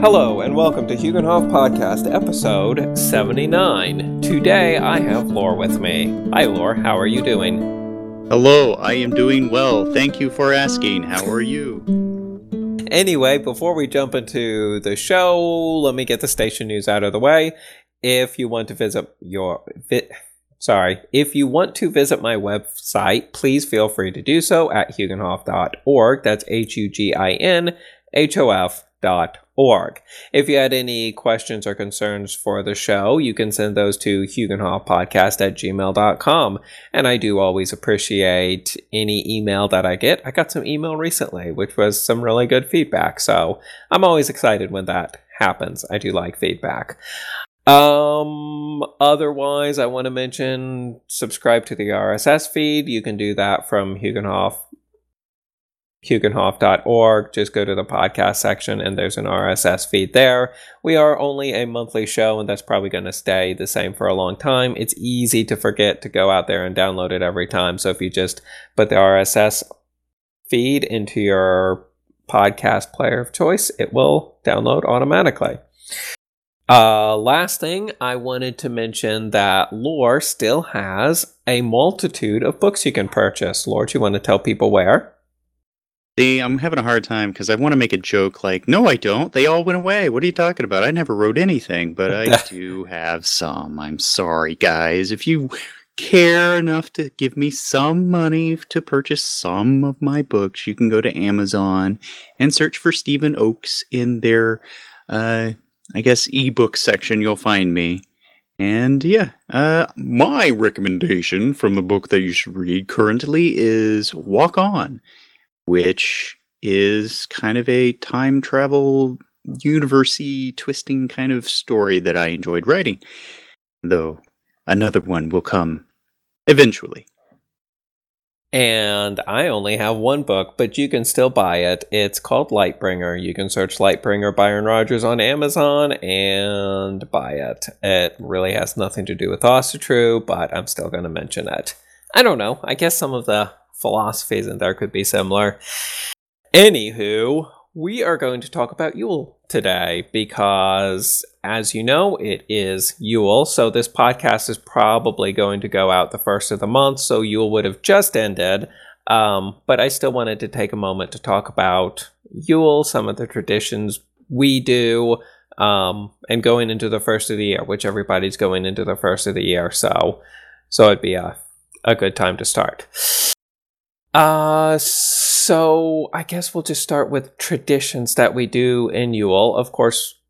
Hello, and welcome to Huginhof Podcast, episode 79. Today I have Lore with me. Hi, Lore, how are you doing? Hello, I am doing well. Thank you for asking. How are you? Anyway, before we jump into the show, let me get the station news out of the way. If you want to visit your vi- sorry, if you want to visit my website, please feel free to do so at huginhof.org. That's H U G I N H O F org. If you had any questions or concerns for the show, you can send those to huginhofpodcast at gmail.com. And I do always appreciate any email that I get. I got some email recently, which was some really good feedback. So I'm always excited when that happens. I do like feedback. Um, otherwise, I want to mention subscribe to the RSS feed. You can do that from Huginhof huginhof.org. Just go to the podcast section and there's an RSS feed there. We are only a monthly show and that's probably going to stay the same for a long time. It's easy to forget to go out there and download it every time. So if you just put the RSS feed into your podcast player of choice, it will download automatically. Uh, last thing, I wanted to mention that Lore still has a multitude of books you can purchase. Lore, do you want to tell people where? See, I'm having a hard time because I want to make a joke like, no, I don't. They all went away. What are you talking about? I never wrote anything, but I do have some. I'm sorry, guys. If you care enough to give me some money to purchase some of my books, you can go to Amazon and search for Stephen Oakes in their, uh, I guess, ebook section. You'll find me. And yeah, uh, my recommendation from the book that you should read currently is Walk On which is kind of a time travel university twisting kind of story that I enjoyed writing. Though another one will come eventually. And I only have one book, but you can still buy it. It's called Lightbringer. You can search Lightbringer Byron Rogers on Amazon and buy it. It really has nothing to do with True, but I'm still going to mention it. I don't know. I guess some of the philosophies in there could be similar. Anywho, we are going to talk about Yule today because, as you know, it is Yule. So this podcast is probably going to go out the first of the month. So Yule would have just ended. Um, but I still wanted to take a moment to talk about Yule, some of the traditions we do, um, and going into the first of the year, which everybody's going into the first of the year. So, so it'd be a, a good time to start. Uh, so I guess we'll just start with traditions that we do in Yule. Of course,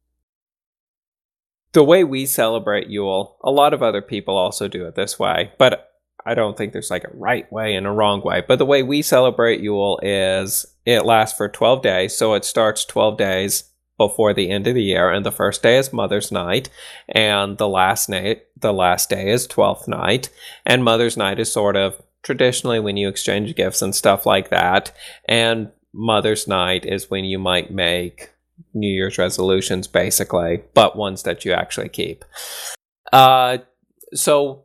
the way we celebrate Yule, a lot of other people also do it this way, but I don't think there's like a right way and a wrong way. But the way we celebrate Yule is it lasts for 12 days. So it starts 12 days before the end of the year and the first day is mother's night and the last night the last day is 12th night and mother's night is sort of traditionally when you exchange gifts and stuff like that. And Mother's Night is when you might make New Year's resolutions, basically, but ones that you actually keep. Uh, so,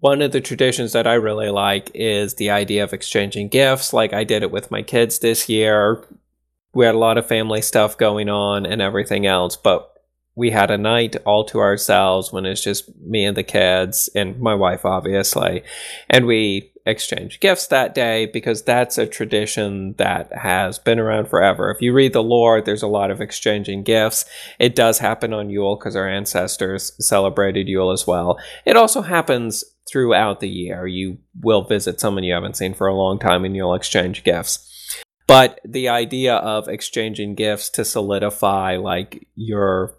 one of the traditions that I really like is the idea of exchanging gifts. Like I did it with my kids this year. We had a lot of family stuff going on and everything else, but we had a night all to ourselves when it's just me and the kids and my wife, obviously. And we exchanged gifts that day because that's a tradition that has been around forever. If you read the lore, there's a lot of exchanging gifts. It does happen on Yule because our ancestors celebrated Yule as well. It also happens throughout the year. You will visit someone you haven't seen for a long time and you'll exchange gifts. But the idea of exchanging gifts to solidify like your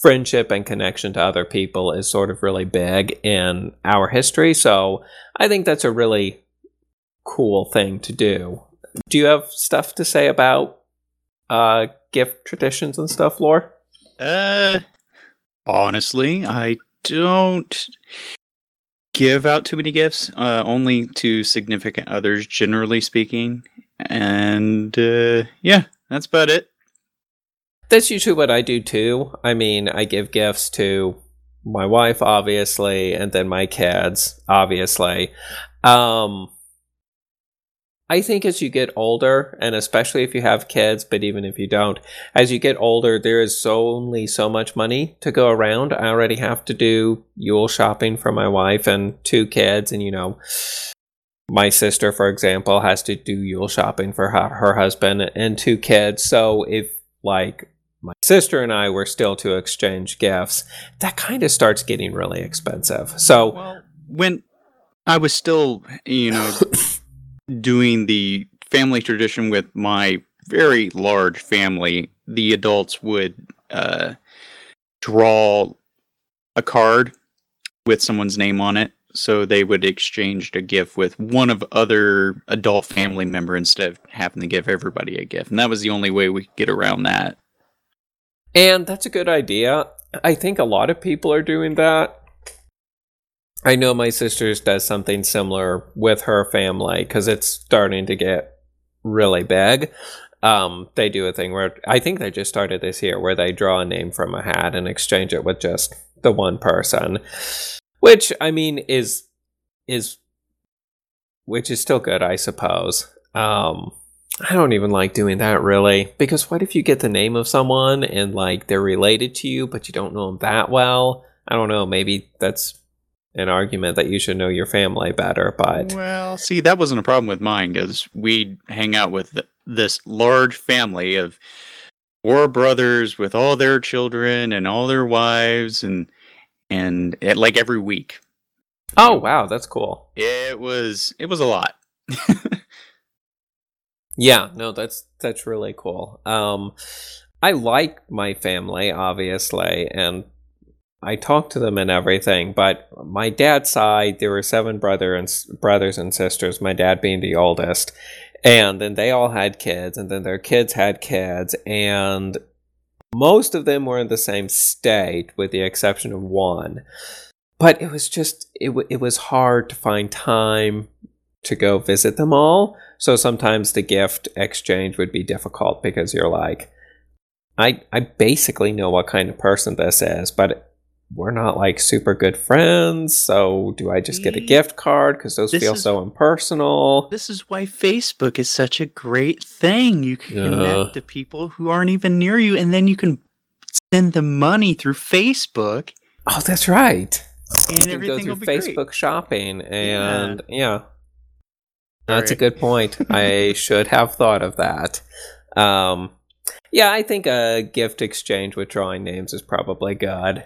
friendship and connection to other people is sort of really big in our history. So I think that's a really cool thing to do. Do you have stuff to say about uh, gift traditions and stuff, Lore? Uh, honestly, I don't give out too many gifts, uh, only to significant others, generally speaking. And uh, yeah, that's about it that's usually what I do too. I mean, I give gifts to my wife, obviously, and then my kids, obviously. Um, I think as you get older, and especially if you have kids, but even if you don't, as you get older, there is so only so much money to go around. I already have to do Yule shopping for my wife and two kids, and you know, my sister, for example, has to do Yule shopping for her, her husband and two kids. So if like my sister and I were still to exchange gifts, that kind of starts getting really expensive. So well, when I was still, you know, doing the family tradition with my very large family, the adults would uh, draw a card with someone's name on it. So they would exchange a gift with one of other adult family member instead of having to give everybody a gift. And that was the only way we could get around that. And that's a good idea. I think a lot of people are doing that. I know my sister's does something similar with her family because it's starting to get really big. Um, they do a thing where I think they just started this year where they draw a name from a hat and exchange it with just the one person, which I mean is is which is still good, I suppose. Um, I don't even like doing that really because what if you get the name of someone and like they're related to you but you don't know them that well? I don't know. Maybe that's an argument that you should know your family better, but well, see, that wasn't a problem with mine because we hang out with th- this large family of four brothers with all their children and all their wives, and and it, like every week. Oh wow, that's cool. It was it was a lot. yeah, no, that's that's really cool. Um, I like my family, obviously, and I talk to them and everything, but my dad's side, there were seven brother and brothers and sisters. My dad being the oldest, and then they all had kids, and then their kids had kids, and most of them were in the same state, with the exception of one. But it was just it w- it was hard to find time to go visit them all. So sometimes the gift exchange would be difficult because you're like, I I basically know what kind of person this is, but we're not like super good friends. So do I just get a gift card because those this feel is, so impersonal? This is why Facebook is such a great thing. You can uh, connect to people who aren't even near you, and then you can send them money through Facebook. Oh, that's right. And you everything go through Facebook great. shopping, and yeah, yeah. That's a good point. I should have thought of that. Um, yeah, I think a gift exchange with drawing names is probably good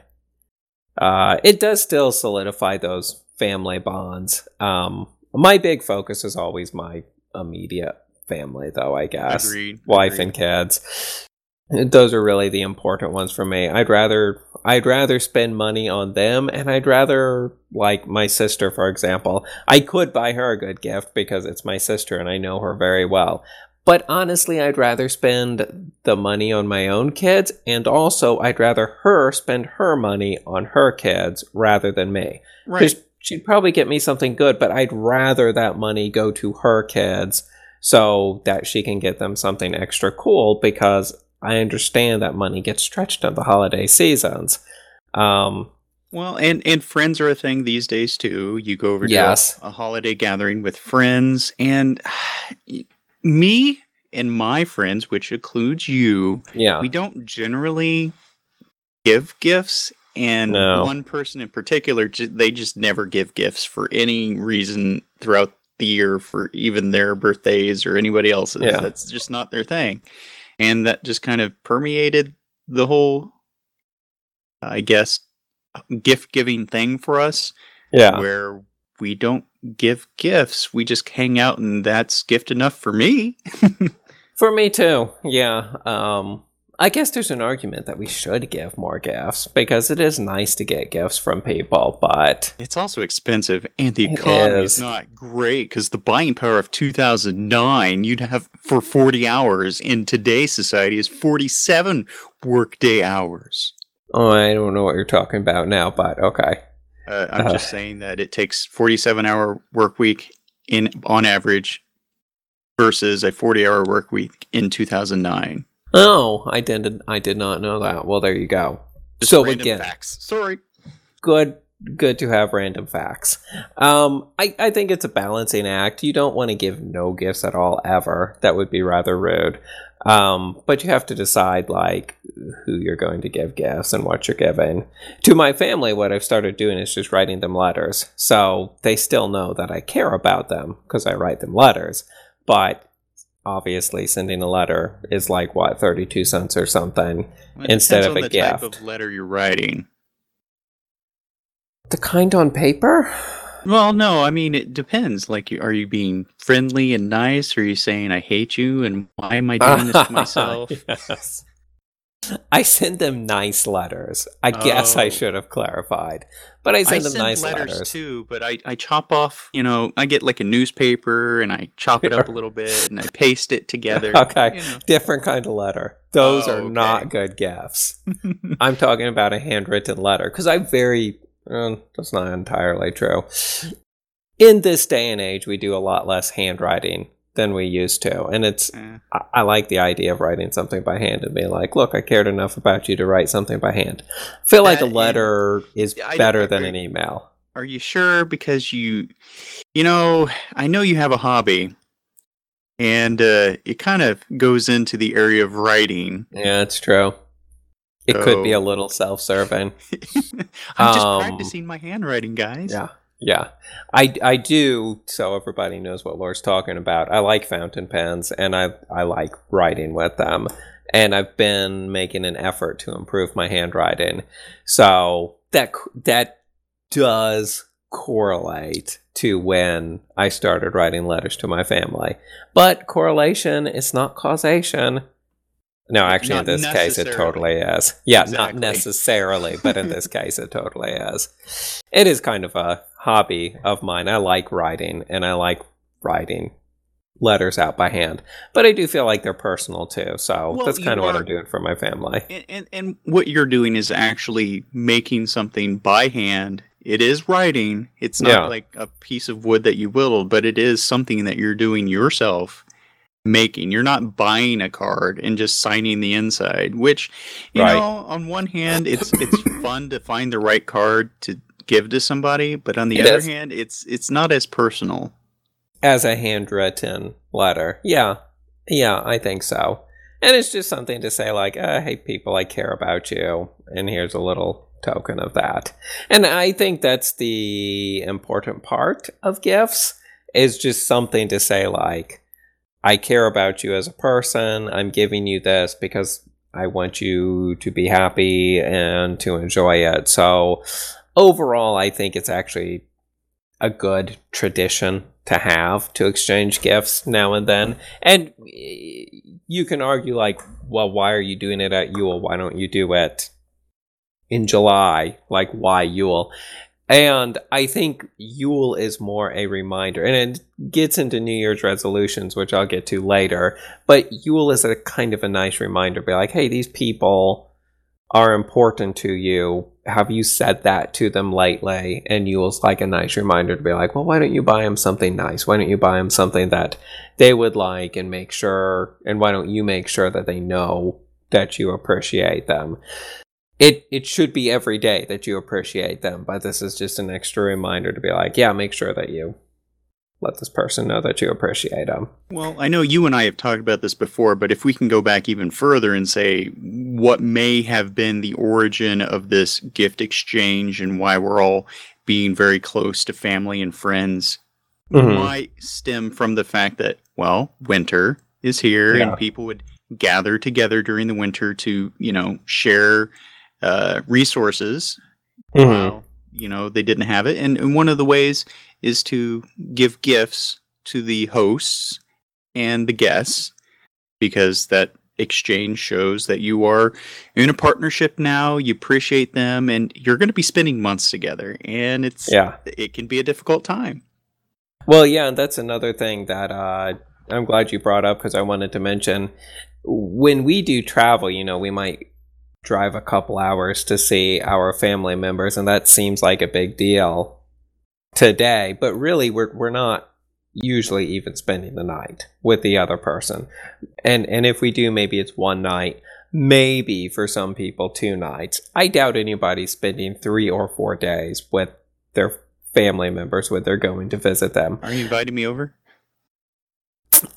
uh, it does still solidify those family bonds. Um, my big focus is always my immediate family, though. I guess agreed, wife agreed. and kids. Those are really the important ones for me. I'd rather I'd rather spend money on them, and I'd rather like my sister, for example. I could buy her a good gift because it's my sister and I know her very well. But honestly, I'd rather spend the money on my own kids, and also I'd rather her spend her money on her kids rather than me. Right. She'd probably get me something good, but I'd rather that money go to her kids so that she can get them something extra cool because I understand that money gets stretched on the holiday seasons. Um, well, and and friends are a thing these days too. You go over to yes. a, a holiday gathering with friends, and me and my friends, which includes you, yeah, we don't generally give gifts. And no. one person in particular, they just never give gifts for any reason throughout the year for even their birthdays or anybody else's. Yeah. That's just not their thing. And that just kind of permeated the whole, I guess, gift giving thing for us. Yeah. Where we don't give gifts. We just hang out, and that's gift enough for me. for me too. Yeah. Um, I guess there's an argument that we should give more gifts because it is nice to get gifts from people, but it's also expensive, and the economy is. is not great because the buying power of 2009 you'd have for 40 hours in today's society is 47 workday hours. Oh, I don't know what you're talking about now, but okay. Uh, I'm uh, just saying that it takes 47 hour work week in on average versus a 40 hour work week in 2009. Oh, I didn't. I did not know that. Well, there you go. Just so again, facts. Sorry. Good, good to have random facts. Um, I, I think it's a balancing act. You don't want to give no gifts at all ever. That would be rather rude. Um, but you have to decide like who you're going to give gifts and what you're giving. To my family, what I've started doing is just writing them letters. So they still know that I care about them because I write them letters. But obviously sending a letter is like what 32 cents or something Well, instead of a the gift. type of letter you're writing. the kind on paper? Well, no, I mean it depends. Like, are you being friendly and nice, or are you saying I hate you and why am I doing this to myself? yes. I send them nice letters. I guess I Oh. should have clarified. But I I send them send nice letters, letters. too, but I, I chop off. You know, I get like a newspaper and I chop it up a little bit and I paste it together. Okay. you know. Different kind of letter. Those Oh, are okay. not good gifts. I'm talking about a handwritten letter because I very. Uh, that's not entirely true. In this day and age, we do a lot less handwriting than we used to, and it's. I, I like the idea of writing something by hand and being like, look, I cared enough about you to write something by hand. I feel like a letter is I- better than an email. Are you sure? Because you, you know, I know you have a hobby, and uh, it kind of goes into the area of writing. Yeah, it's true. It could be a little self-serving. I'm just Um, practicing my handwriting, guys. Yeah. Yeah. I, I do, so everybody knows what Laura's talking about. I like fountain pens and I, I like writing with them. And I've been making an effort to improve my handwriting. So that that does correlate to when I started writing letters to my family. But correlation is not causation. No, actually, in this case, it totally is. Yeah, not necessarily, but in this case, it totally is. It is kind of a hobby of mine. I like writing, and I like writing letters out by hand. But I do feel like they're personal too. So Well, that's kind of what I'm doing for my family. And, and and what you're doing is actually making something by hand. It is writing. It's not Yeah. like a piece of wood that you whittled, but it is something that you're doing yourself making. You're not buying a card and just signing the inside, which you Right. know, on one hand it's it's fun to find the right card to give to somebody, but on the It other is. hand, it's it's not as personal. As a handwritten letter. Yeah. Yeah, I think so. And it's just something to say, like, uh, hey, people, I care about you. And here's a little token of that. And I think that's the important part of gifts is just something to say, like, I care about you as a person. I'm giving you this because I want you to be happy and to enjoy it. So, overall, I think it's actually a good tradition to have to exchange gifts now and then. And eh, you can argue, like, well, why are you doing it at Yule? Why don't you do it in July? Like, why Yule? And I think Yule is more a reminder, and it gets into New Year's resolutions, which I'll get to later. But Yule is a kind of a nice reminder, be like, hey, these people are important to you. Have you said that to them lately? And Yule's like a nice reminder to be like, well, why don't you buy them something nice? Why don't you buy them something that they would like and make sure, and why don't you make sure that they know that you appreciate them? It, it should be every day that you appreciate them, but this is just an extra reminder to be like, yeah, make sure that you let this person know that you appreciate them. Well, I know you and I have talked about this before, but if we can go back even further and say what may have been the origin of this gift exchange and why we're all being very close to family and friends Mhm. might stem from the fact that, well, winter is here Yeah. and people would gather together during the winter to, you know, share uh, resources Mhm. while, you know, they didn't have it. And, and one of the ways is to give gifts to the hosts and the guests because that exchange shows that you are in a partnership now, you appreciate them, and you're going to be spending months together. And it's, Yeah. it can be a difficult time. Well, yeah, and that's another thing that uh, I'm glad you brought up because I wanted to mention. When we do travel, you know, we might drive a couple hours to see our family members, and that seems like a big deal today. But really, we're we're not usually even spending the night with the other person, and and if we do, maybe it's one night. maybe for some people two nights. I doubt anybody's spending three or four days with their family members when they're going to visit them. Are you inviting me over?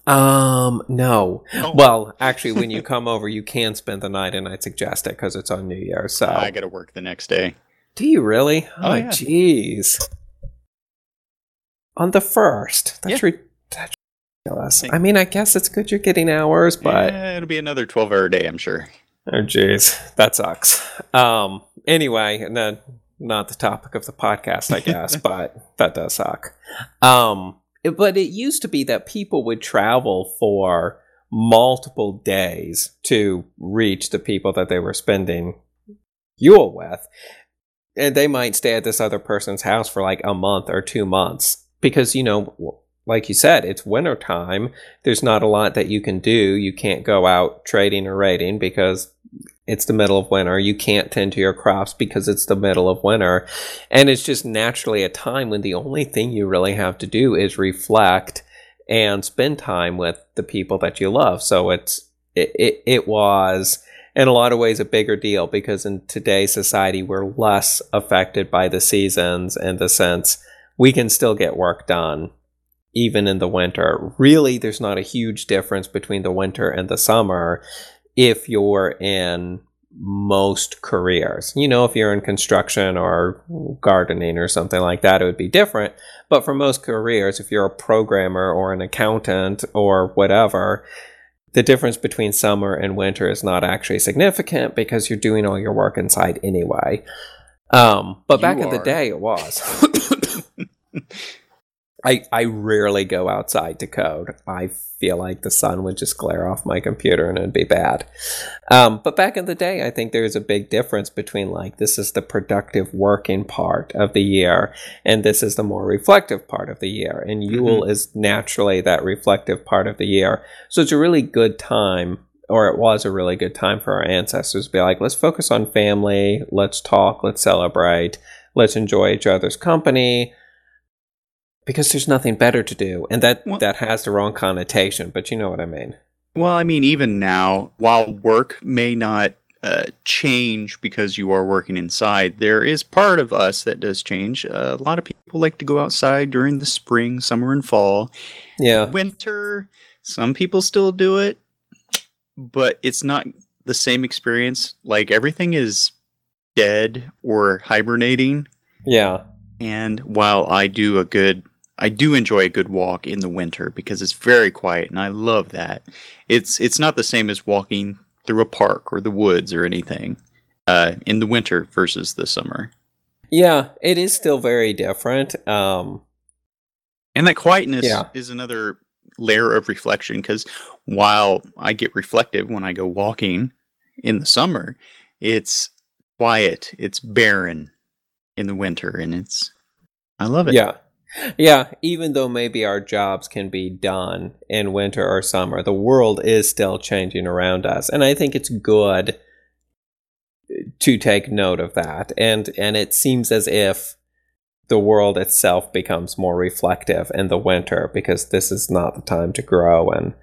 Um, no. Oh. Well, actually, when you come over, you can spend the night, and I'd suggest it because it's on New Year's. So, I got to work the next day. do you really? Oh, Oh, yeah. jeez. On the first, that's, Yeah. ri- that's ridiculous. I mean, I guess it's good you're getting hours, but Eh, it'll be another 12 hour day, I'm sure. Oh jeez, that sucks. Um anyway, no, not the topic of the podcast, I guess, but that does suck. Um but it used to be that people would travel for multiple days to reach the people that they were spending Yule with. And they might stay at this other person's house for like a month or 2 months because you know like you said, it's winter time. There's not a lot that you can do. You can't go out trading or raiding because it's the middle of winter. You can't tend to your crops because it's the middle of winter. And it's just naturally a time when the only thing you really have to do is reflect and spend time with the people that you love. So it's it, it, it was in a lot of ways a bigger deal because in today's society we're less affected by the seasons in the sense we can still get work done even in the winter. Really, there's not a huge difference between the winter and the summer if you're in most careers. You know, if you're in construction or gardening or something like that, it would be different. But for most careers, if you're a programmer or an accountant or whatever, the difference between summer and winter is not actually significant because you're doing all your work inside anyway. Um, but You back in the day, it was. I I rarely go outside to code. I feel like the sun would just glare off my computer and it'd be bad. Um, but back in the day, I think there's a big difference between like this is the productive working part of the year and this is the more reflective part of the year. And Yule is naturally that reflective part of the year. So it's a really good time, or it was a really good time for our ancestors to be like, let's focus on family, let's talk, let's celebrate, let's enjoy each other's company because there's nothing better to do and that Well- that has the wrong connotation but you know what i mean Well, I mean, even now, while work may not uh, change because you are working inside, there is part of us that does change. Uh, a lot of people like to go outside during the spring, summer, and fall. yeah Winter, some people still do it, but it's not the same experience. Like everything is dead or hibernating. yeah And while I do a good, I do enjoy a good walk in the winter because it's very quiet, and I love that. It's it's not the same as walking through a park or the woods or anything uh, in the winter versus the summer. yeah it is still very different um And that quietness Yeah. is another layer of reflection because while I get reflective when I go walking in the summer, it's quiet, it's barren in the winter, and it's I love it. yeah yeah even though maybe our jobs can be done in winter or summer the world is still changing around us and i think it's good to take note of that and and it seems as if the world itself becomes more reflective in the winter because this is not the time to grow and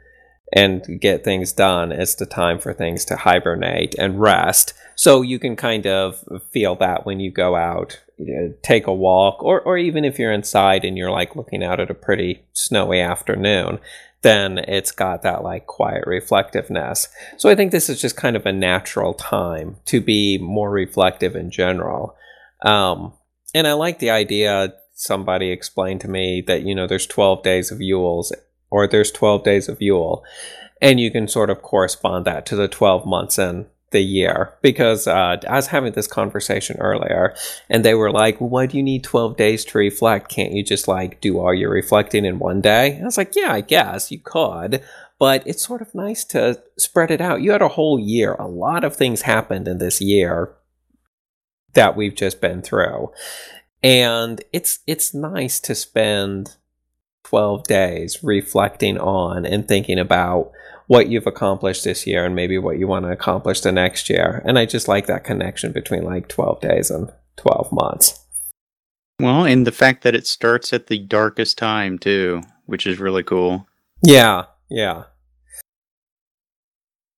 and get things done. It's the time for things to hibernate and rest so you can kind of feel that when you go out you know, take a walk or or even if you're inside and you're like looking out at a pretty snowy afternoon then it's got that like quiet reflectiveness. So i think this is just kind of a natural time to be more reflective in general. Um, and i like the idea somebody explained to me that you know there's 12 days of yules or there's 12 days of yule and you can sort of correspond that to the 12 months in the year because uh, i was having this conversation earlier and they were like why do you need 12 days to reflect? Can't you just like do all your reflecting in one day? I was like yeah i guess you could but it's sort of nice to spread it out. You had a whole year. A lot of things happened in this year that we've just been through. And it's it's nice to spend 12 days reflecting on and thinking about what you've accomplished this year and maybe what you want to accomplish the next year. And I just like that connection between like 12 days and 12 months. Well, and the fact that it starts at the darkest time too, which is really cool. Yeah, yeah.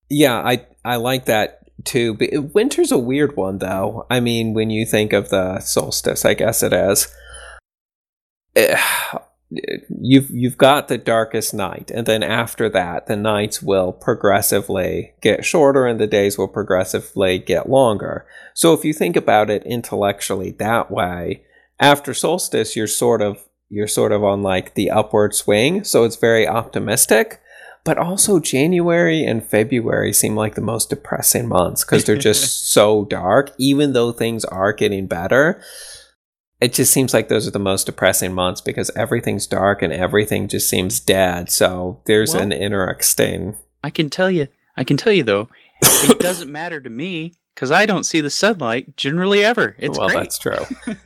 Yeah, I I like that too. But winter's a weird one though. I mean, when you think of the solstice, I guess it is. Eh, You've you've got the darkest night and then after that the nights will progressively get shorter and the days will progressively get longer. So if you think about it intellectually that way after solstice you're sort of you're sort of on like the upward swing so it's very optimistic. But also January and February seem like the most depressing months because they're just so dark. Even though things are getting better it just seems like those are the most depressing months because everything's dark and everything just seems dead. So there's well, an interesting. I can tell you, I can tell you though, it doesn't matter to me because I don't see the sunlight generally ever. It's well, great. that's true.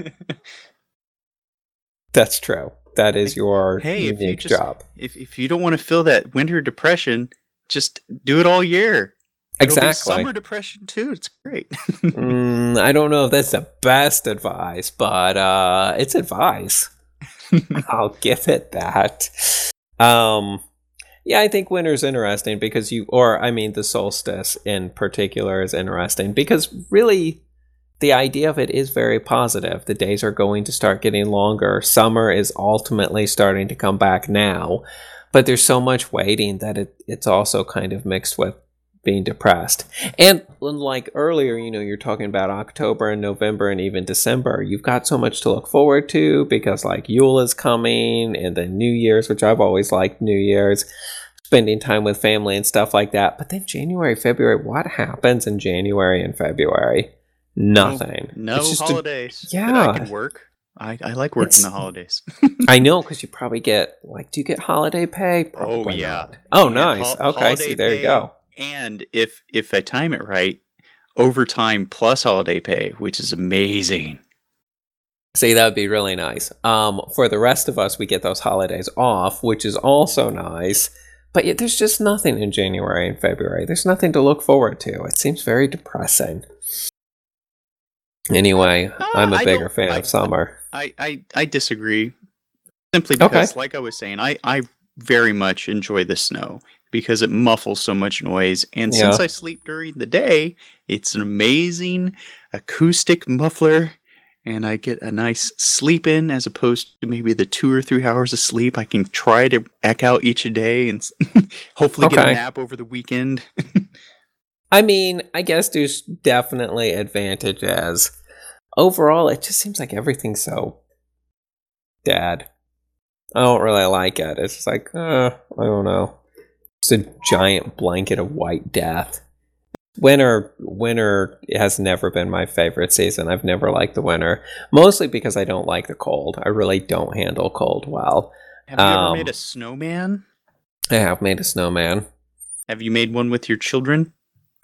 that's true. That is your hey, unique if you just, job. If if you don't want to feel that winter depression, just do it all year. Exactly. summer depression too. It's great. mm, I don't know if that's the best advice, but uh, it's advice. I'll give it that. Um, yeah, I think winter's interesting because you, or I mean, the solstice in particular is interesting because really the idea of it is very positive. The days are going to start getting longer. Summer is ultimately starting to come back now, but there's so much waiting that it, it's also kind of mixed with being depressed. And like earlier, you know, you're talking about October and November and even December. You've got so much to look forward to because like Yule is coming and then New Year's, which I've always liked New Year's, spending time with family and stuff like that. But then January, February, what happens in January and February? Nothing. No, no holidays. A, yeah. I can work. I, I like working it's, the holidays. I know because you probably get like, do you get holiday pay? Oh, probably oh yeah. Not. Oh, nice. Ho- okay, see, there you go and if if I time it right, overtime plus holiday pay, which is amazing. See, that would be really nice. Um, for the rest of us, we get those holidays off, which is also nice. But yet, there's just nothing in January and February. There's nothing to look forward to. It seems very depressing. Anyway, uh, I'm a bigger fan I, of summer. I, I, I disagree. Simply because, okay. like I was saying, I, I very much enjoy the snow because it muffles so much noise. And yeah. since I sleep during the day, it's an amazing acoustic muffler and I get a nice sleep in as opposed to maybe the two or three hours of sleep I can try to eck out each day and hopefully okay. get a nap over the weekend. I mean, I guess there's definitely advantages. Overall, it just seems like everything's so dad. I don't really like it. It's just like, uh, I don't know. It's a giant blanket of white death. Winter, winter has never been my favorite season. I've never liked the winter, mostly because I don't like the cold. I really don't handle cold well. Have you um, ever made a snowman? I have made a snowman. Have you made one with your children?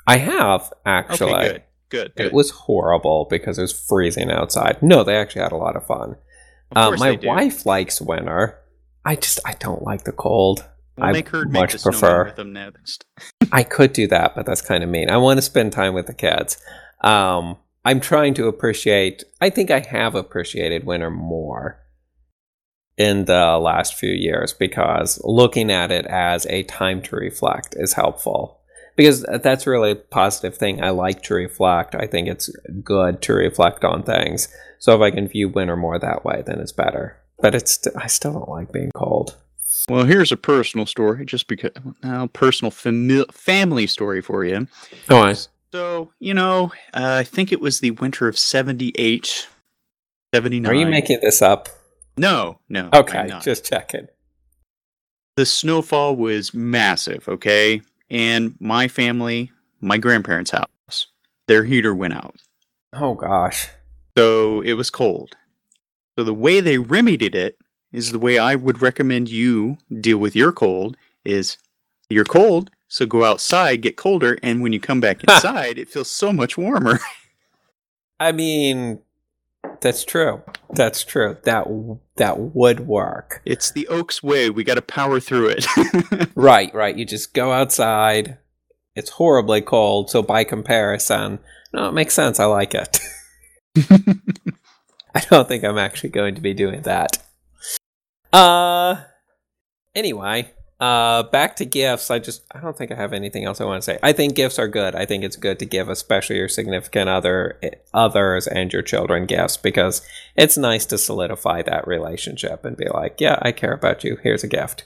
I have actually. Okay, good. Good, good. It was horrible because it was freezing outside. No, they actually had a lot of fun. Of um, my wife likes winter. I just I don't like the cold. We'll I make her much make prefer. With them next. I could do that, but that's kind of mean. I want to spend time with the kids. Um, I'm trying to appreciate. I think I have appreciated winter more in the last few years because looking at it as a time to reflect is helpful. Because that's really a positive thing. I like to reflect. I think it's good to reflect on things. So if I can view winter more that way, then it's better. But it's I still don't like being cold. Well, here's a personal story, just because now personal fami- family story for you. Oh, nice. So you know, uh, I think it was the winter of 78, 79. Are you making this up? No, no. Okay, just checking. The snowfall was massive. Okay, and my family, my grandparents' house, their heater went out. Oh gosh. So it was cold. So the way they remedied it is the way I would recommend you deal with your cold is you're cold, so go outside, get colder, and when you come back inside, it feels so much warmer. I mean, that's true. That's true. That that would work. It's the Oaks way. We got to power through it. right, right. You just go outside. It's horribly cold, so by comparison, no, it makes sense. I like it. I don't think I'm actually going to be doing that. Uh, anyway, uh, back to gifts. I just I don't think I have anything else I want to say. I think gifts are good. I think it's good to give, especially your significant other, others, and your children gifts because it's nice to solidify that relationship and be like, yeah, I care about you. Here's a gift.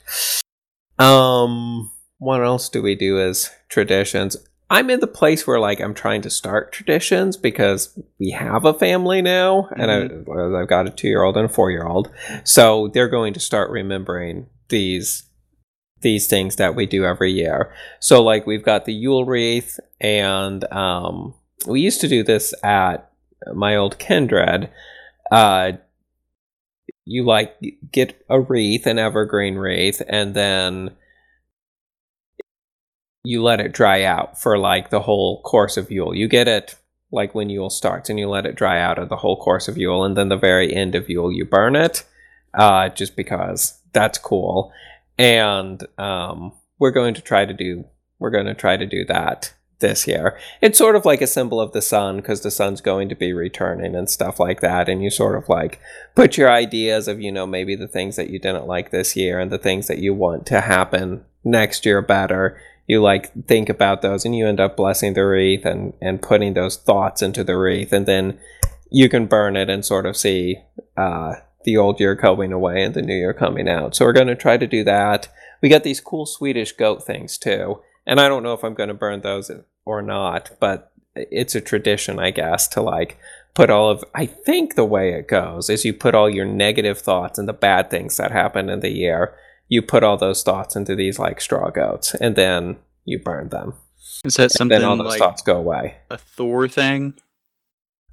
Um, what else do we do as traditions? I'm in the place where like I'm trying to start traditions because we have a family now, mm-hmm. and I, mm-hmm. I've got a two year old and a four year old, so they're going to start remembering these these things that we do every year. So like we've got the Yule wreath and um, we used to do this at my old kindred. Uh, you like get a wreath, an evergreen wreath, and then you let it dry out for like the whole course of Yule. You get it like when Yule starts and you let it dry out of the whole course of Yule and then the very end of Yule you burn it. Uh, just because that's cool and um, we're going to try to do we're going to try to do that this year. It's sort of like a symbol of the sun because the sun's going to be returning and stuff like that. And you sort of like put your ideas of, you know, maybe the things that you didn't like this year and the things that you want to happen next year better. You like think about those and you end up blessing the wreath and, and putting those thoughts into the wreath. And then you can burn it and sort of see uh, the old year going away and the new year coming out. So we're going to try to do that. We got these cool Swedish goat things too. And I don't know if I'm going to burn those or not, but it's a tradition, I guess, to like put all of I think the way it goes is you put all your negative thoughts and the bad things that happen in the year, you put all those thoughts into these like straw goats and then you burn them. Is that something then all those like thoughts go away? A Thor thing?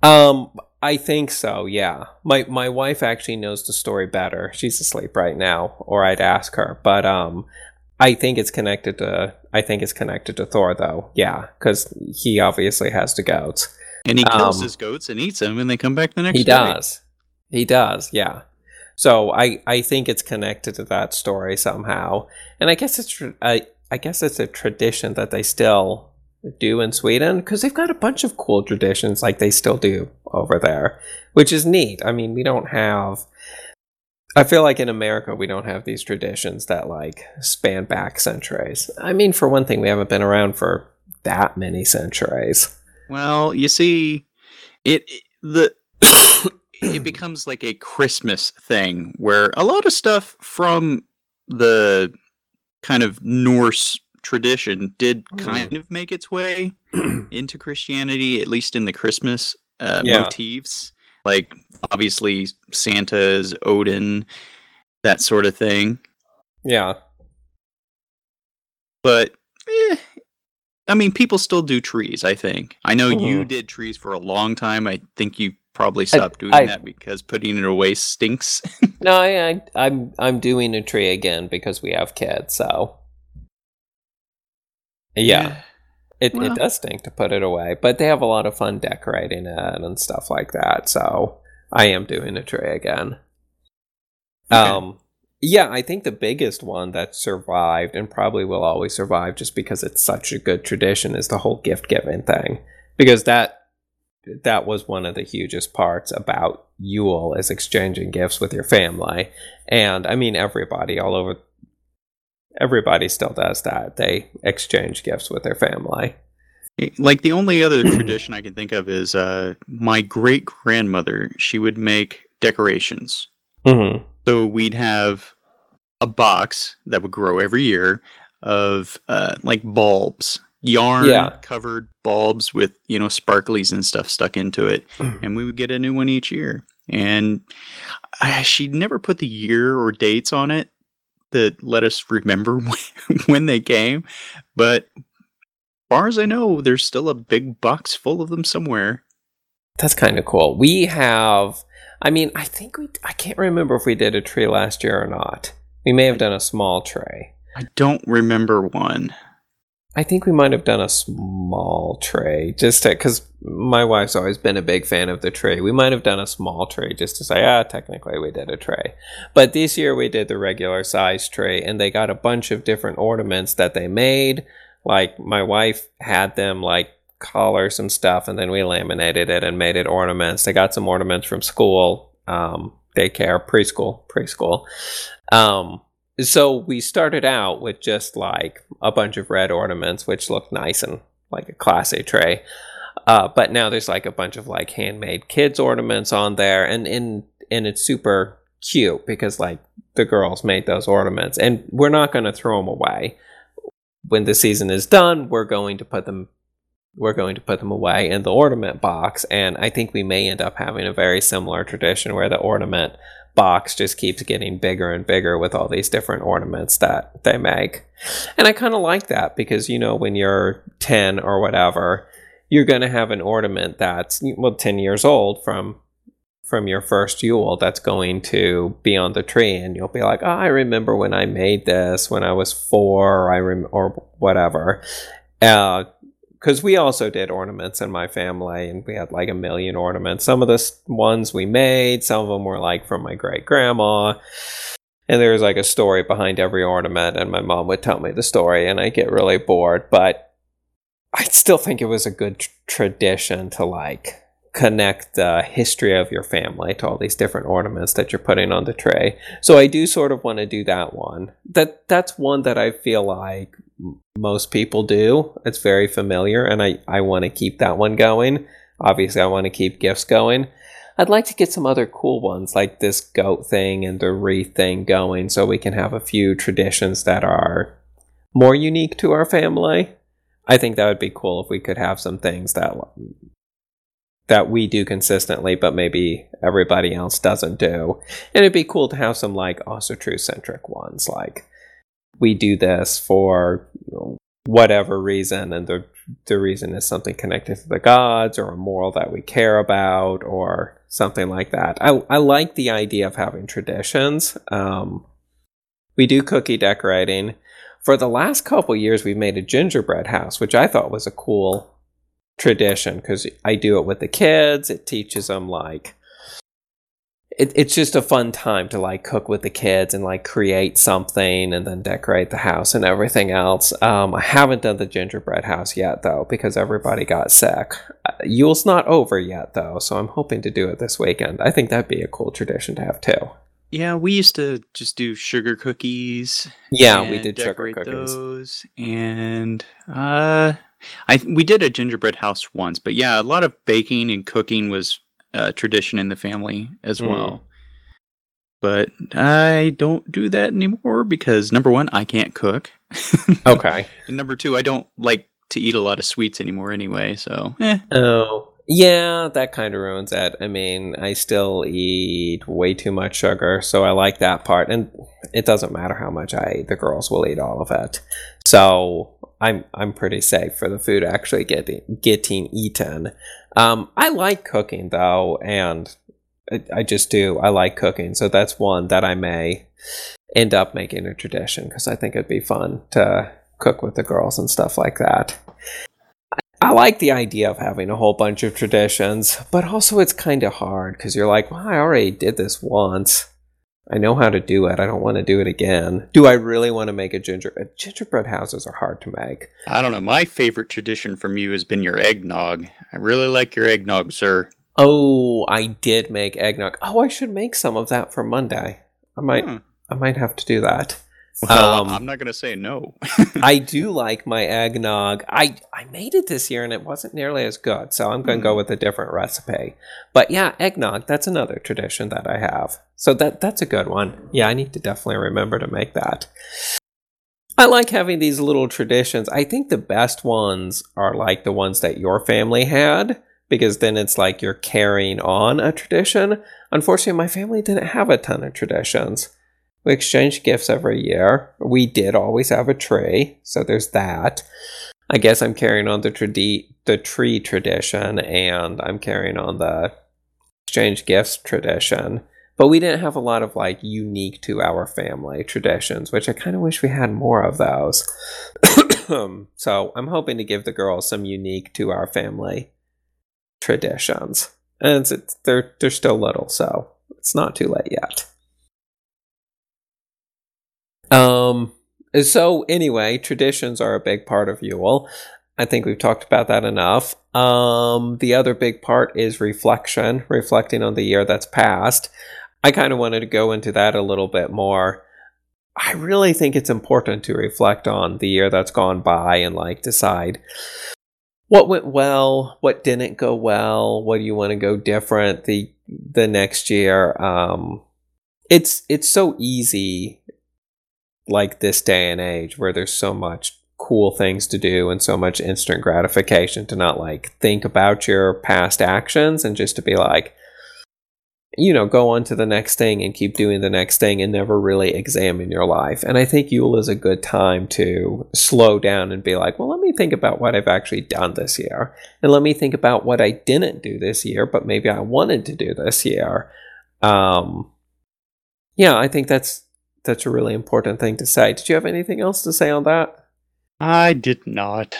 Um, I think so. Yeah. My my wife actually knows the story better. She's asleep right now, or I'd ask her. But um, I think it's connected to. I think it's connected to Thor, though. Yeah, because he obviously has the goats, and he kills um, his goats and eats them, and they come back the next. Day. He day. does. He does. Yeah. So I I think it's connected to that story somehow, and I guess it's I I guess it's a tradition that they still do in Sweden because they've got a bunch of cool traditions like they still do over there, which is neat. I mean, we don't have. I feel like in America we don't have these traditions that like span back centuries. I mean, for one thing, we haven't been around for that many centuries. Well, you see, it the it becomes like a Christmas thing where a lot of stuff from the kind of Norse tradition did kind of make its way into Christianity, at least in the Christmas uh, yeah. motifs. Like obviously Santa's Odin, that sort of thing. Yeah. But eh, I mean, people still do trees. I think. I know mm-hmm. you did trees for a long time. I think you probably stop I, doing I, that because putting it away stinks. no, I, I, I'm I'm doing a tree again because we have kids. So yeah. It, well. it does stink to put it away, but they have a lot of fun decorating it and stuff like that. So I am doing a tree again. Okay. Um, yeah, I think the biggest one that survived and probably will always survive just because it's such a good tradition is the whole gift giving thing. Because that that was one of the hugest parts about Yule is exchanging gifts with your family. And I mean everybody all over everybody still does that. They exchange gifts with their family. Like the only other tradition I can think of is uh, my great grandmother. She would make decorations. Mm-hmm. So we'd have a box that would grow every year of uh, like bulbs, yarn yeah. covered bulbs with you know sparklies and stuff stuck into it, and we would get a new one each year. And I, she never put the year or dates on it, that let us remember when they came. But as far as I know, there's still a big box full of them somewhere. That's kind of cool. We have, I mean, I think we, I can't remember if we did a tree last year or not. We may have done a small tray. I don't remember one. I think we might have done a small tray just because my wife's always been a big fan of the tray. We might have done a small tray just to say, ah, technically we did a tray. But this year we did the regular size tray, and they got a bunch of different ornaments that they made. Like my wife had them like collar some stuff, and then we laminated it and made it ornaments. They got some ornaments from school, um, daycare, preschool, preschool. Um, so we started out with just like a bunch of red ornaments, which looked nice and like a classy tray. Uh, but now there's like a bunch of like handmade kids ornaments on there, and and and it's super cute because like the girls made those ornaments, and we're not going to throw them away. When the season is done, we're going to put them we're going to put them away in the ornament box. And I think we may end up having a very similar tradition where the ornament box just keeps getting bigger and bigger with all these different ornaments that they make. And I kind of like that because, you know, when you're 10 or whatever, you're going to have an ornament that's, well, 10 years old from from your first Yule that's going to be on the tree, and you'll be like, "Oh, I remember when I made this when I was four, or I rem- or whatever." Uh, because we also did ornaments in my family and we had like a million ornaments. Some of the ones we made, some of them were like from my great grandma. And there was like a story behind every ornament, and my mom would tell me the story, and I get really bored. But I still think it was a good tr- tradition to like connect the history of your family to all these different ornaments that you're putting on the tray. So I do sort of want to do that one. That that's one that I feel like most people do. It's very familiar and I I want to keep that one going. Obviously, I want to keep gifts going. I'd like to get some other cool ones like this goat thing and the wreath thing going so we can have a few traditions that are more unique to our family. I think that would be cool if we could have some things that that we do consistently, but maybe everybody else doesn't do. And it'd be cool to have some like Asatru centric ones, like we do this for whatever reason, and the the reason is something connected to the gods or a moral that we care about or something like that. I I like the idea of having traditions. Um, we do cookie decorating. For the last couple years, we've made a gingerbread house, which I thought was a cool tradition because I do it with the kids. It teaches them like it, it's just a fun time to like cook with the kids and like create something and then decorate the house and everything else. Um, I haven't done the gingerbread house yet though because everybody got sick. Uh, Yule's not over yet though, so I'm hoping to do it this weekend. I think that'd be a cool tradition to have too. Yeah, we used to just do sugar cookies. Yeah, we did sugar cookies. Those, and uh, I we did a gingerbread house once, but yeah, a lot of baking and cooking was a tradition in the family as mm. well. But I don't do that anymore because number one, I can't cook. okay. And number two, I don't like to eat a lot of sweets anymore anyway. So. Eh. Oh. Yeah, that kind of ruins it. I mean, I still eat way too much sugar, so I like that part. And it doesn't matter how much I eat; the girls will eat all of it. So I'm I'm pretty safe for the food actually getting getting eaten. Um, I like cooking though, and I, I just do. I like cooking, so that's one that I may end up making a tradition because I think it'd be fun to cook with the girls and stuff like that. I like the idea of having a whole bunch of traditions, but also it's kind of hard because you're like, well, I already did this once. I know how to do it. I don't want to do it again. Do I really want to make a gingerbread? Gingerbread houses are hard to make. I don't know. My favorite tradition from you has been your eggnog. I really like your eggnog, sir. Oh, I did make eggnog. Oh, I should make some of that for Monday. I might. Hmm. I might have to do that. Well, um, I'm not going to say no. I do like my eggnog. I I made it this year and it wasn't nearly as good, so I'm going to mm. go hmm. with a different recipe. But yeah, eggnog, that's another tradition that I have. So that that's a good one. Yeah, I need to definitely remember to make that. I like having these little traditions. I think the best ones are like the ones that your family had because then it's like you're carrying on a tradition. Unfortunately, my family didn't have a ton of traditions. We exchange gifts every year. We did always have a tree, so there's that. I guess I'm carrying on the tradi- the tree tradition, and I'm carrying on the exchange gifts tradition. But we didn't have a lot of like unique to our family traditions, which I kind of wish we had more of those. so I'm hoping to give the girls some unique to our family traditions, and it's, it's, they're they're still little, so it's not too late yet. Um, so anyway, traditions are a big part of Yule. I think we've talked about that enough. Um, the other big part is reflection, reflecting on the year that's passed. I kind of wanted to go into that a little bit more. I really think it's important to reflect on the year that's gone by and like decide what went well, what didn't go well, what do you want to go different the the next year. Um, it's it's so easy, like this day and age, where there's so much cool things to do and so much instant gratification to not like think about your past actions and just to be like you know, go on to the next thing and keep doing the next thing and never really examine your life. And I think Yule is a good time to slow down and be like, well, let me think about what I've actually done this year. And let me think about what I didn't do this year, but maybe I wanted to do this year. Um, yeah, I think that's that's a really important thing to say. Did you have anything else to say on that? I did not.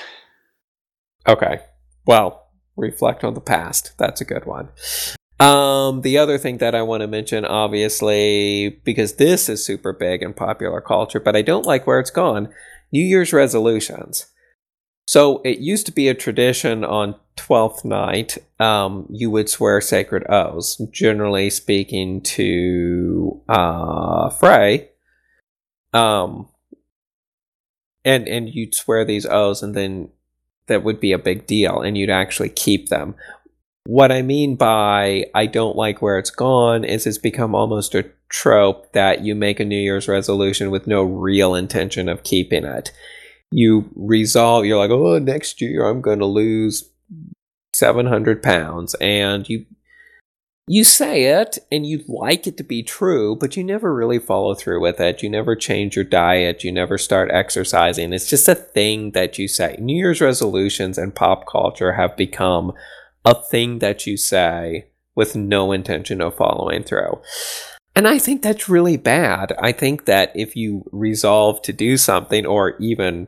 Okay. Well, reflect on the past. That's a good one. Um, the other thing that I want to mention, obviously, because this is super big in popular culture, but I don't like where it's gone New Year's resolutions. So it used to be a tradition on 12th night, um, you would swear sacred oaths, generally speaking to uh, Frey. Um, and, and you'd swear these oaths, and then that would be a big deal, and you'd actually keep them. What I mean by I don't like where it's gone is it's become almost a trope that you make a New Year's resolution with no real intention of keeping it. You resolve, you're like, oh, next year I'm going to lose 700 pounds. And you you say it and you'd like it to be true, but you never really follow through with it. You never change your diet. You never start exercising. It's just a thing that you say. New Year's resolutions and pop culture have become a thing that you say with no intention of following through. And I think that's really bad. I think that if you resolve to do something, or even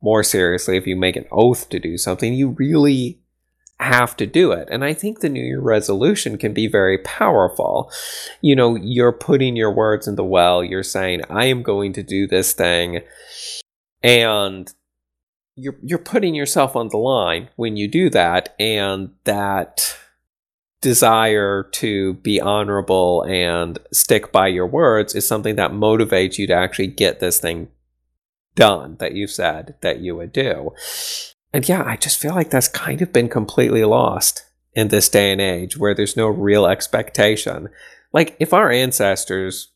more seriously, if you make an oath to do something, you really have to do it. And I think the New Year resolution can be very powerful. You know, you're putting your words in the well, you're saying, I am going to do this thing. And you're you're putting yourself on the line when you do that and that desire to be honorable and stick by your words is something that motivates you to actually get this thing done that you said that you would do. And yeah, I just feel like that's kind of been completely lost in this day and age where there's no real expectation. Like if our ancestors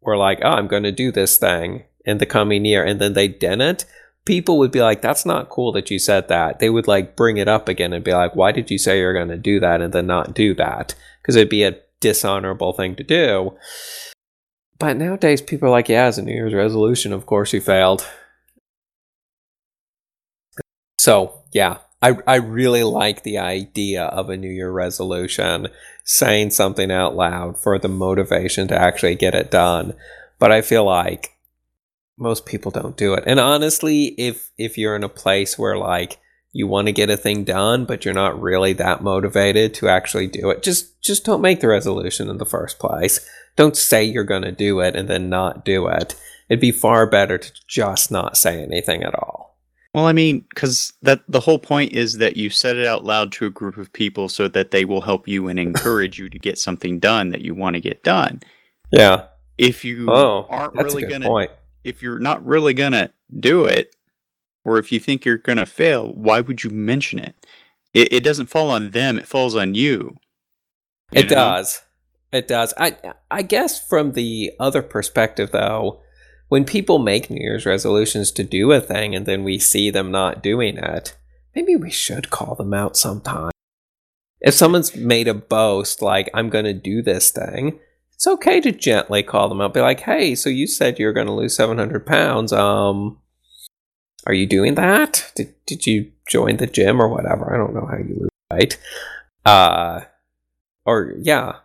were like, "Oh, I'm going to do this thing in the coming year," and then they didn't, people would be like, that's not cool that you said that. They would like bring it up again and be like, why did you say you're going to do that and then not do that? Because it'd be a dishonorable thing to do. But nowadays, people are like, yeah, as a New Year's resolution, of course you failed. So, yeah, I, I really like the idea of a New Year resolution, saying something out loud for the motivation to actually get it done. But I feel like most people don't do it. And honestly, if if you're in a place where like you want to get a thing done but you're not really that motivated to actually do it, just just don't make the resolution in the first place. Don't say you're going to do it and then not do it. It'd be far better to just not say anything at all. Well, I mean, cuz that the whole point is that you said it out loud to a group of people so that they will help you and encourage you to get something done that you want to get done. Yeah. If you oh, aren't really going to if you're not really going to do it, or if you think you're going to fail, why would you mention it? it? It doesn't fall on them, it falls on you. you it know? does. It does. I I guess from the other perspective though, when people make New Year's resolutions to do a thing and then we see them not doing it, maybe we should call them out sometime. If someone's made a boast like I'm going to do this thing, it's okay to gently call them out. Be like, hey, so you said you're going to lose 700 pounds. Um, are you doing that? Did, did you join the gym or whatever? I don't know how you lose weight. Uh, or, yeah.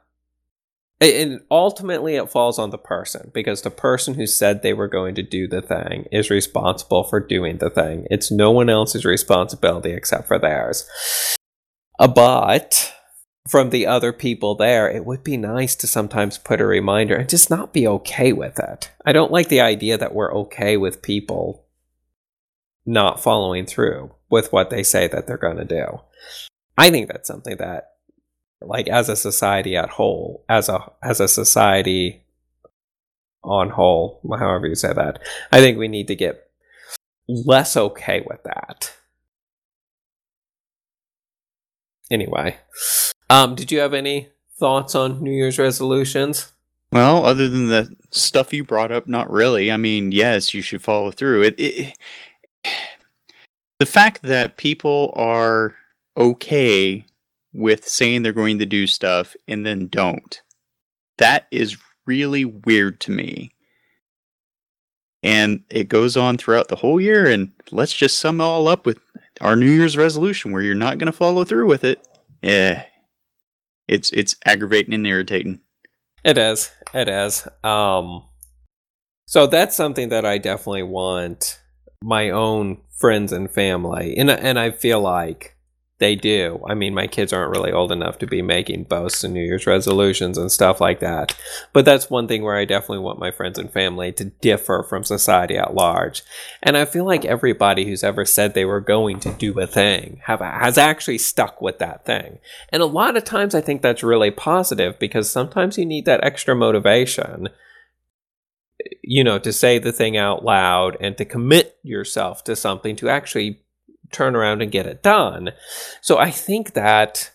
And ultimately, it falls on the person because the person who said they were going to do the thing is responsible for doing the thing. It's no one else's responsibility except for theirs. Uh, but from the other people there, it would be nice to sometimes put a reminder and just not be okay with it. I don't like the idea that we're okay with people not following through with what they say that they're going to do. I think that's something that like as a society at whole, as a as a society on whole, however you say that. I think we need to get less okay with that. Anyway, um, did you have any thoughts on New Year's resolutions? Well, other than the stuff you brought up, not really. I mean, yes, you should follow through. It, it the fact that people are okay with saying they're going to do stuff and then don't. That is really weird to me. And it goes on throughout the whole year and let's just sum it all up with our New Year's resolution where you're not going to follow through with it. Yeah. It's it's aggravating and irritating. It is. It is. Um so that's something that I definitely want my own friends and family. And and I feel like they do. I mean, my kids aren't really old enough to be making boasts and New Year's resolutions and stuff like that. But that's one thing where I definitely want my friends and family to differ from society at large. And I feel like everybody who's ever said they were going to do a thing have has actually stuck with that thing. And a lot of times I think that's really positive because sometimes you need that extra motivation you know, to say the thing out loud and to commit yourself to something to actually turn around and get it done. So I think that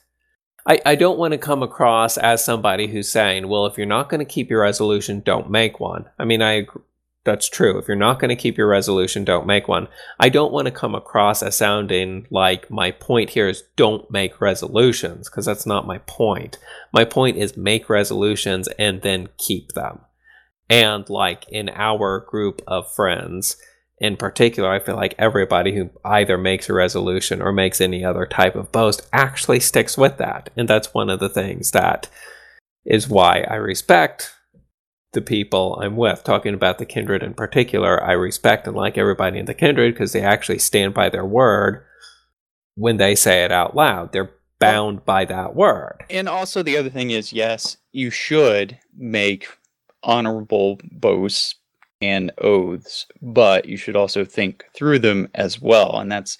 I, I don't want to come across as somebody who's saying, well, if you're not going to keep your resolution, don't make one. I mean, I that's true. If you're not going to keep your resolution, don't make one. I don't want to come across as sounding like my point here is don't make resolutions because that's not my point. My point is make resolutions and then keep them. And like in our group of friends, in particular, I feel like everybody who either makes a resolution or makes any other type of boast actually sticks with that. And that's one of the things that is why I respect the people I'm with. Talking about the kindred in particular, I respect and like everybody in the kindred because they actually stand by their word when they say it out loud. They're bound by that word. And also, the other thing is yes, you should make honorable boasts and oaths, but you should also think through them as well. And that's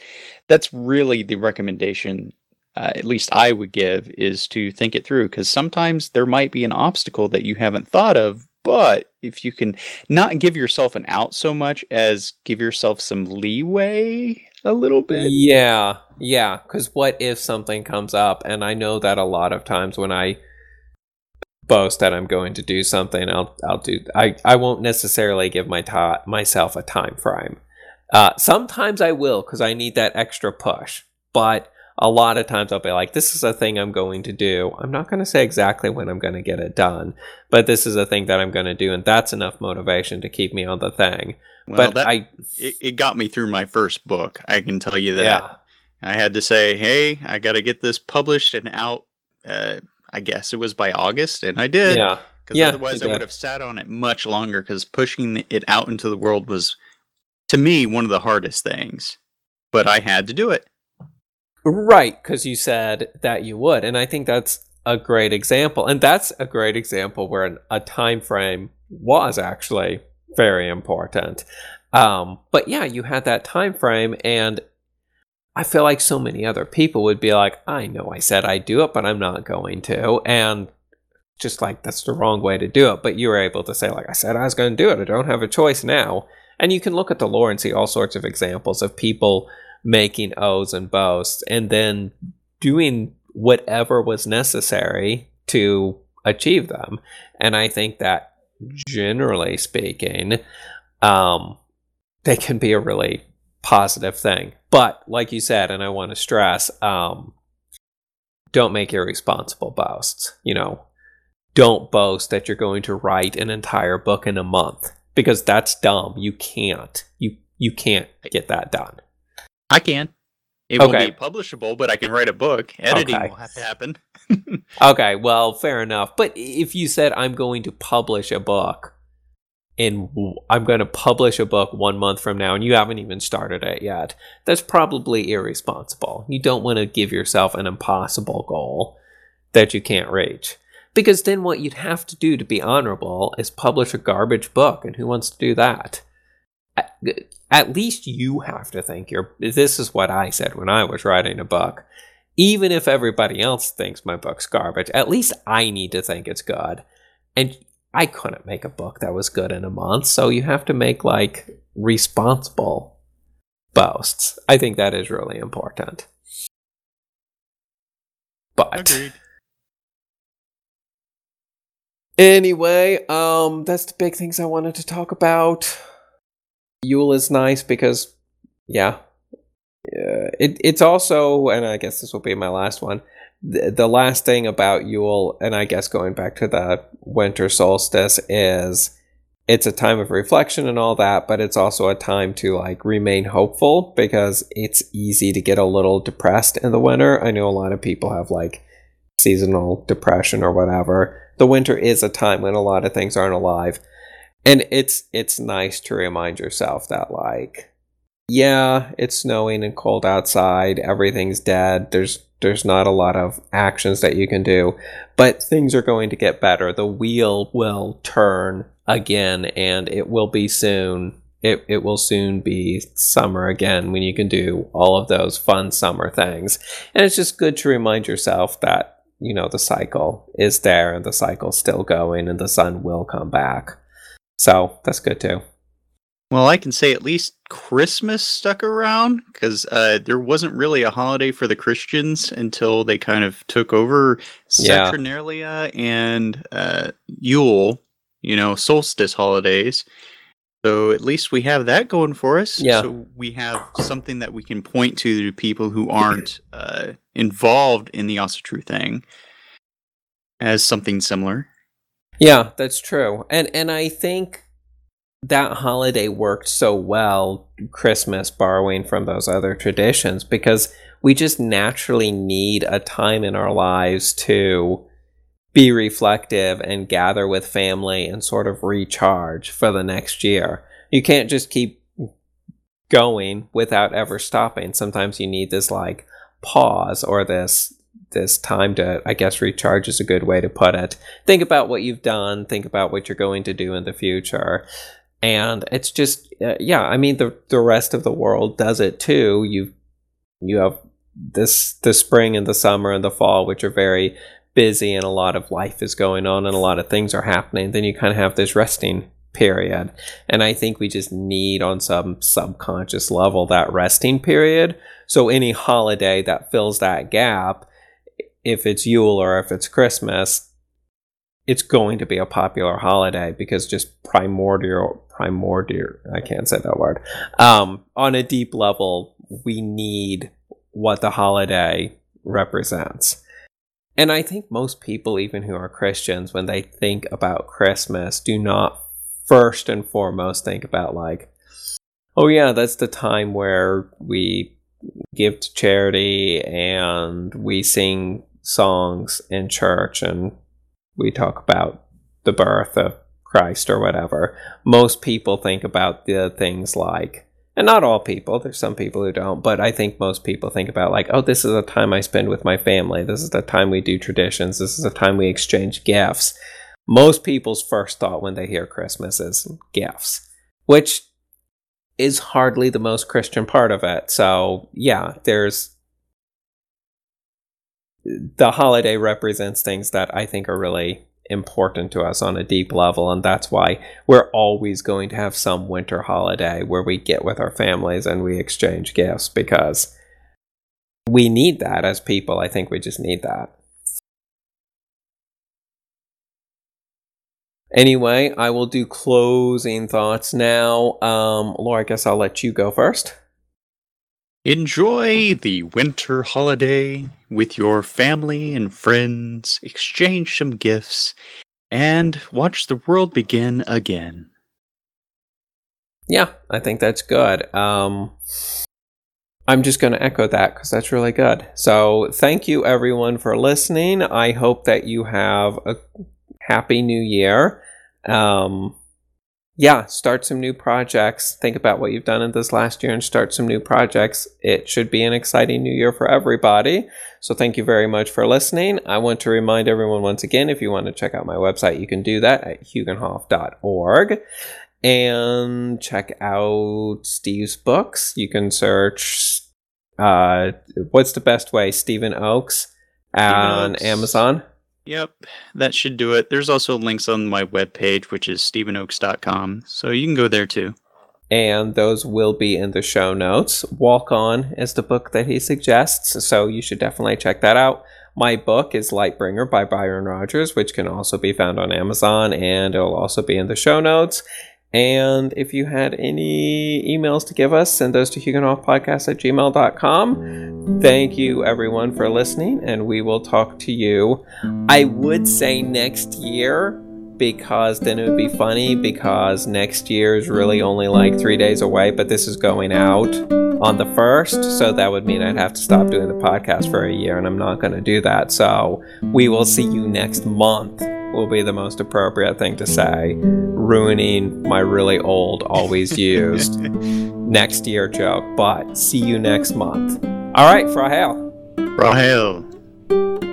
that's really the recommendation. Uh, at least I would give is to think it through because sometimes there might be an obstacle that you haven't thought of. But if you can not give yourself an out so much as give yourself some leeway a little bit. Yeah, yeah. Because what if something comes up? And I know that a lot of times when I boast that I'm going to do something, I'll I'll do. I I won't necessarily give my ta- myself a time frame. Uh, sometimes I will because I need that extra push, but a lot of times I'll be like, "This is a thing I'm going to do." I'm not going to say exactly when I'm going to get it done, but this is a thing that I'm going to do, and that's enough motivation to keep me on the thing. Well, but that, I, it, it, got me through my first book. I can tell you that. Yeah. I had to say, "Hey, I got to get this published and out." Uh, I guess it was by August, and I did. Yeah. Because yeah, otherwise, I would have sat on it much longer. Because pushing it out into the world was, to me, one of the hardest things. But I had to do it. Right, because you said that you would, and I think that's a great example, and that's a great example where an, a time frame was actually very important. Um, but yeah, you had that time frame, and I feel like so many other people would be like, I know I said I'd do it, but I'm not going to. And just like, that's the wrong way to do it. But you were able to say, like, I said I was going to do it. I don't have a choice now. And you can look at the lore and see all sorts of examples of people making oaths and boasts and then doing whatever was necessary to achieve them. And I think that generally speaking, um, they can be a really positive thing. But like you said, and I want to stress, um, don't make irresponsible boasts. You know, don't boast that you're going to write an entire book in a month because that's dumb. You can't. You you can't get that done. I can. It okay. will be publishable, but I can write a book. Editing okay. will have to happen. okay, well, fair enough. But if you said I'm going to publish a book, in I'm going to publish a book one month from now and you haven't even started it yet. That's probably irresponsible. You don't want to give yourself an impossible goal that you can't reach. Because then what you'd have to do to be honorable is publish a garbage book, and who wants to do that? At least you have to think you're. This is what I said when I was writing a book. Even if everybody else thinks my book's garbage, at least I need to think it's good. And I couldn't make a book that was good in a month. So you have to make like responsible boasts. I think that is really important. But Agreed. anyway, um, that's the big things I wanted to talk about. Yule is nice because, yeah, yeah it, it's also, and I guess this will be my last one. The, the last thing about Yule, and I guess going back to the winter solstice, is it's a time of reflection and all that, but it's also a time to like remain hopeful because it's easy to get a little depressed in the winter. I know a lot of people have like seasonal depression or whatever. The winter is a time when a lot of things aren't alive. And it's it's nice to remind yourself that like yeah, it's snowing and cold outside, everything's dead. There's there's not a lot of actions that you can do, but things are going to get better. The wheel will turn again and it will be soon. It, it will soon be summer again when you can do all of those fun summer things. And it's just good to remind yourself that, you know, the cycle is there and the cycle's still going and the sun will come back. So that's good too. Well, I can say at least Christmas stuck around because uh, there wasn't really a holiday for the Christians until they kind of took over Yeah. Saturnalia and uh, Yule, you know, solstice holidays. So at least we have that going for us. Yeah. So we have something that we can point to to people who aren't uh, involved in the Asatru thing as something similar. Yeah, that's true. And and I think that holiday worked so well, Christmas borrowing from those other traditions because we just naturally need a time in our lives to be reflective and gather with family and sort of recharge for the next year. You can't just keep going without ever stopping. Sometimes you need this like pause or this this time to I guess recharge is a good way to put it. Think about what you've done, think about what you're going to do in the future. And it's just uh, yeah, I mean the the rest of the world does it too. You you have this the spring and the summer and the fall which are very busy and a lot of life is going on and a lot of things are happening. Then you kind of have this resting period. And I think we just need on some subconscious level that resting period. So any holiday that fills that gap, if it's Yule or if it's Christmas, it's going to be a popular holiday because just primordial primordial I can't say that word. Um, on a deep level, we need what the holiday represents. And I think most people, even who are Christians, when they think about Christmas, do not first and foremost think about, like, oh, yeah, that's the time where we give to charity and we sing songs in church and we talk about the birth of Christ or whatever. Most people think about the things like and not all people there's some people who don't but i think most people think about like oh this is a time i spend with my family. This is the time we do traditions. This is the time we exchange gifts. Most people's first thought when they hear christmas is gifts which is hardly the most christian part of it. So yeah there's the holiday represents things that i think are really important to us on a deep level and that's why we're always going to have some winter holiday where we get with our families and we exchange gifts because we need that as people. I think we just need that. Anyway i will do closing thoughts now. Um laura i guess i'll let you go first. Enjoy the winter holiday with your family and friends, exchange some gifts, and watch the world begin again. Yeah, I think that's good. Um, I'm just going to echo that because that's really good. So, thank you everyone for listening. I hope that you have a happy new year. Um, yeah, start some new projects. Think about what you've done in this last year and start some new projects. It should be an exciting new year for everybody. So, thank you very much for listening. I want to remind everyone once again if you want to check out my website, you can do that at huginhof.org and check out Steve's books. You can search uh, what's the best way? Stephen Oakes on Oakes. Amazon. Yep, that should do it. There's also links on my webpage, which is stephenoaks.com, so you can go there too. And those will be in the show notes. Walk On is the book that he suggests, so you should definitely check that out. My book is Lightbringer by Byron Rogers, which can also be found on Amazon, and it'll also be in the show notes. And if you had any emails to give us, send those to huginhofpodcast at gmail.com. Thank you, everyone, for listening, and we will talk to you. I would say next year, because then it would be funny, because next year is really only like three days away, but this is going out on the first, so that would mean I'd have to stop doing the podcast for a year, and I'm not going to do that. So we will see you next month will be the most appropriate thing to say, ruining my really old, always used next year joke. But see you next month. All right, Frahale. Rahel.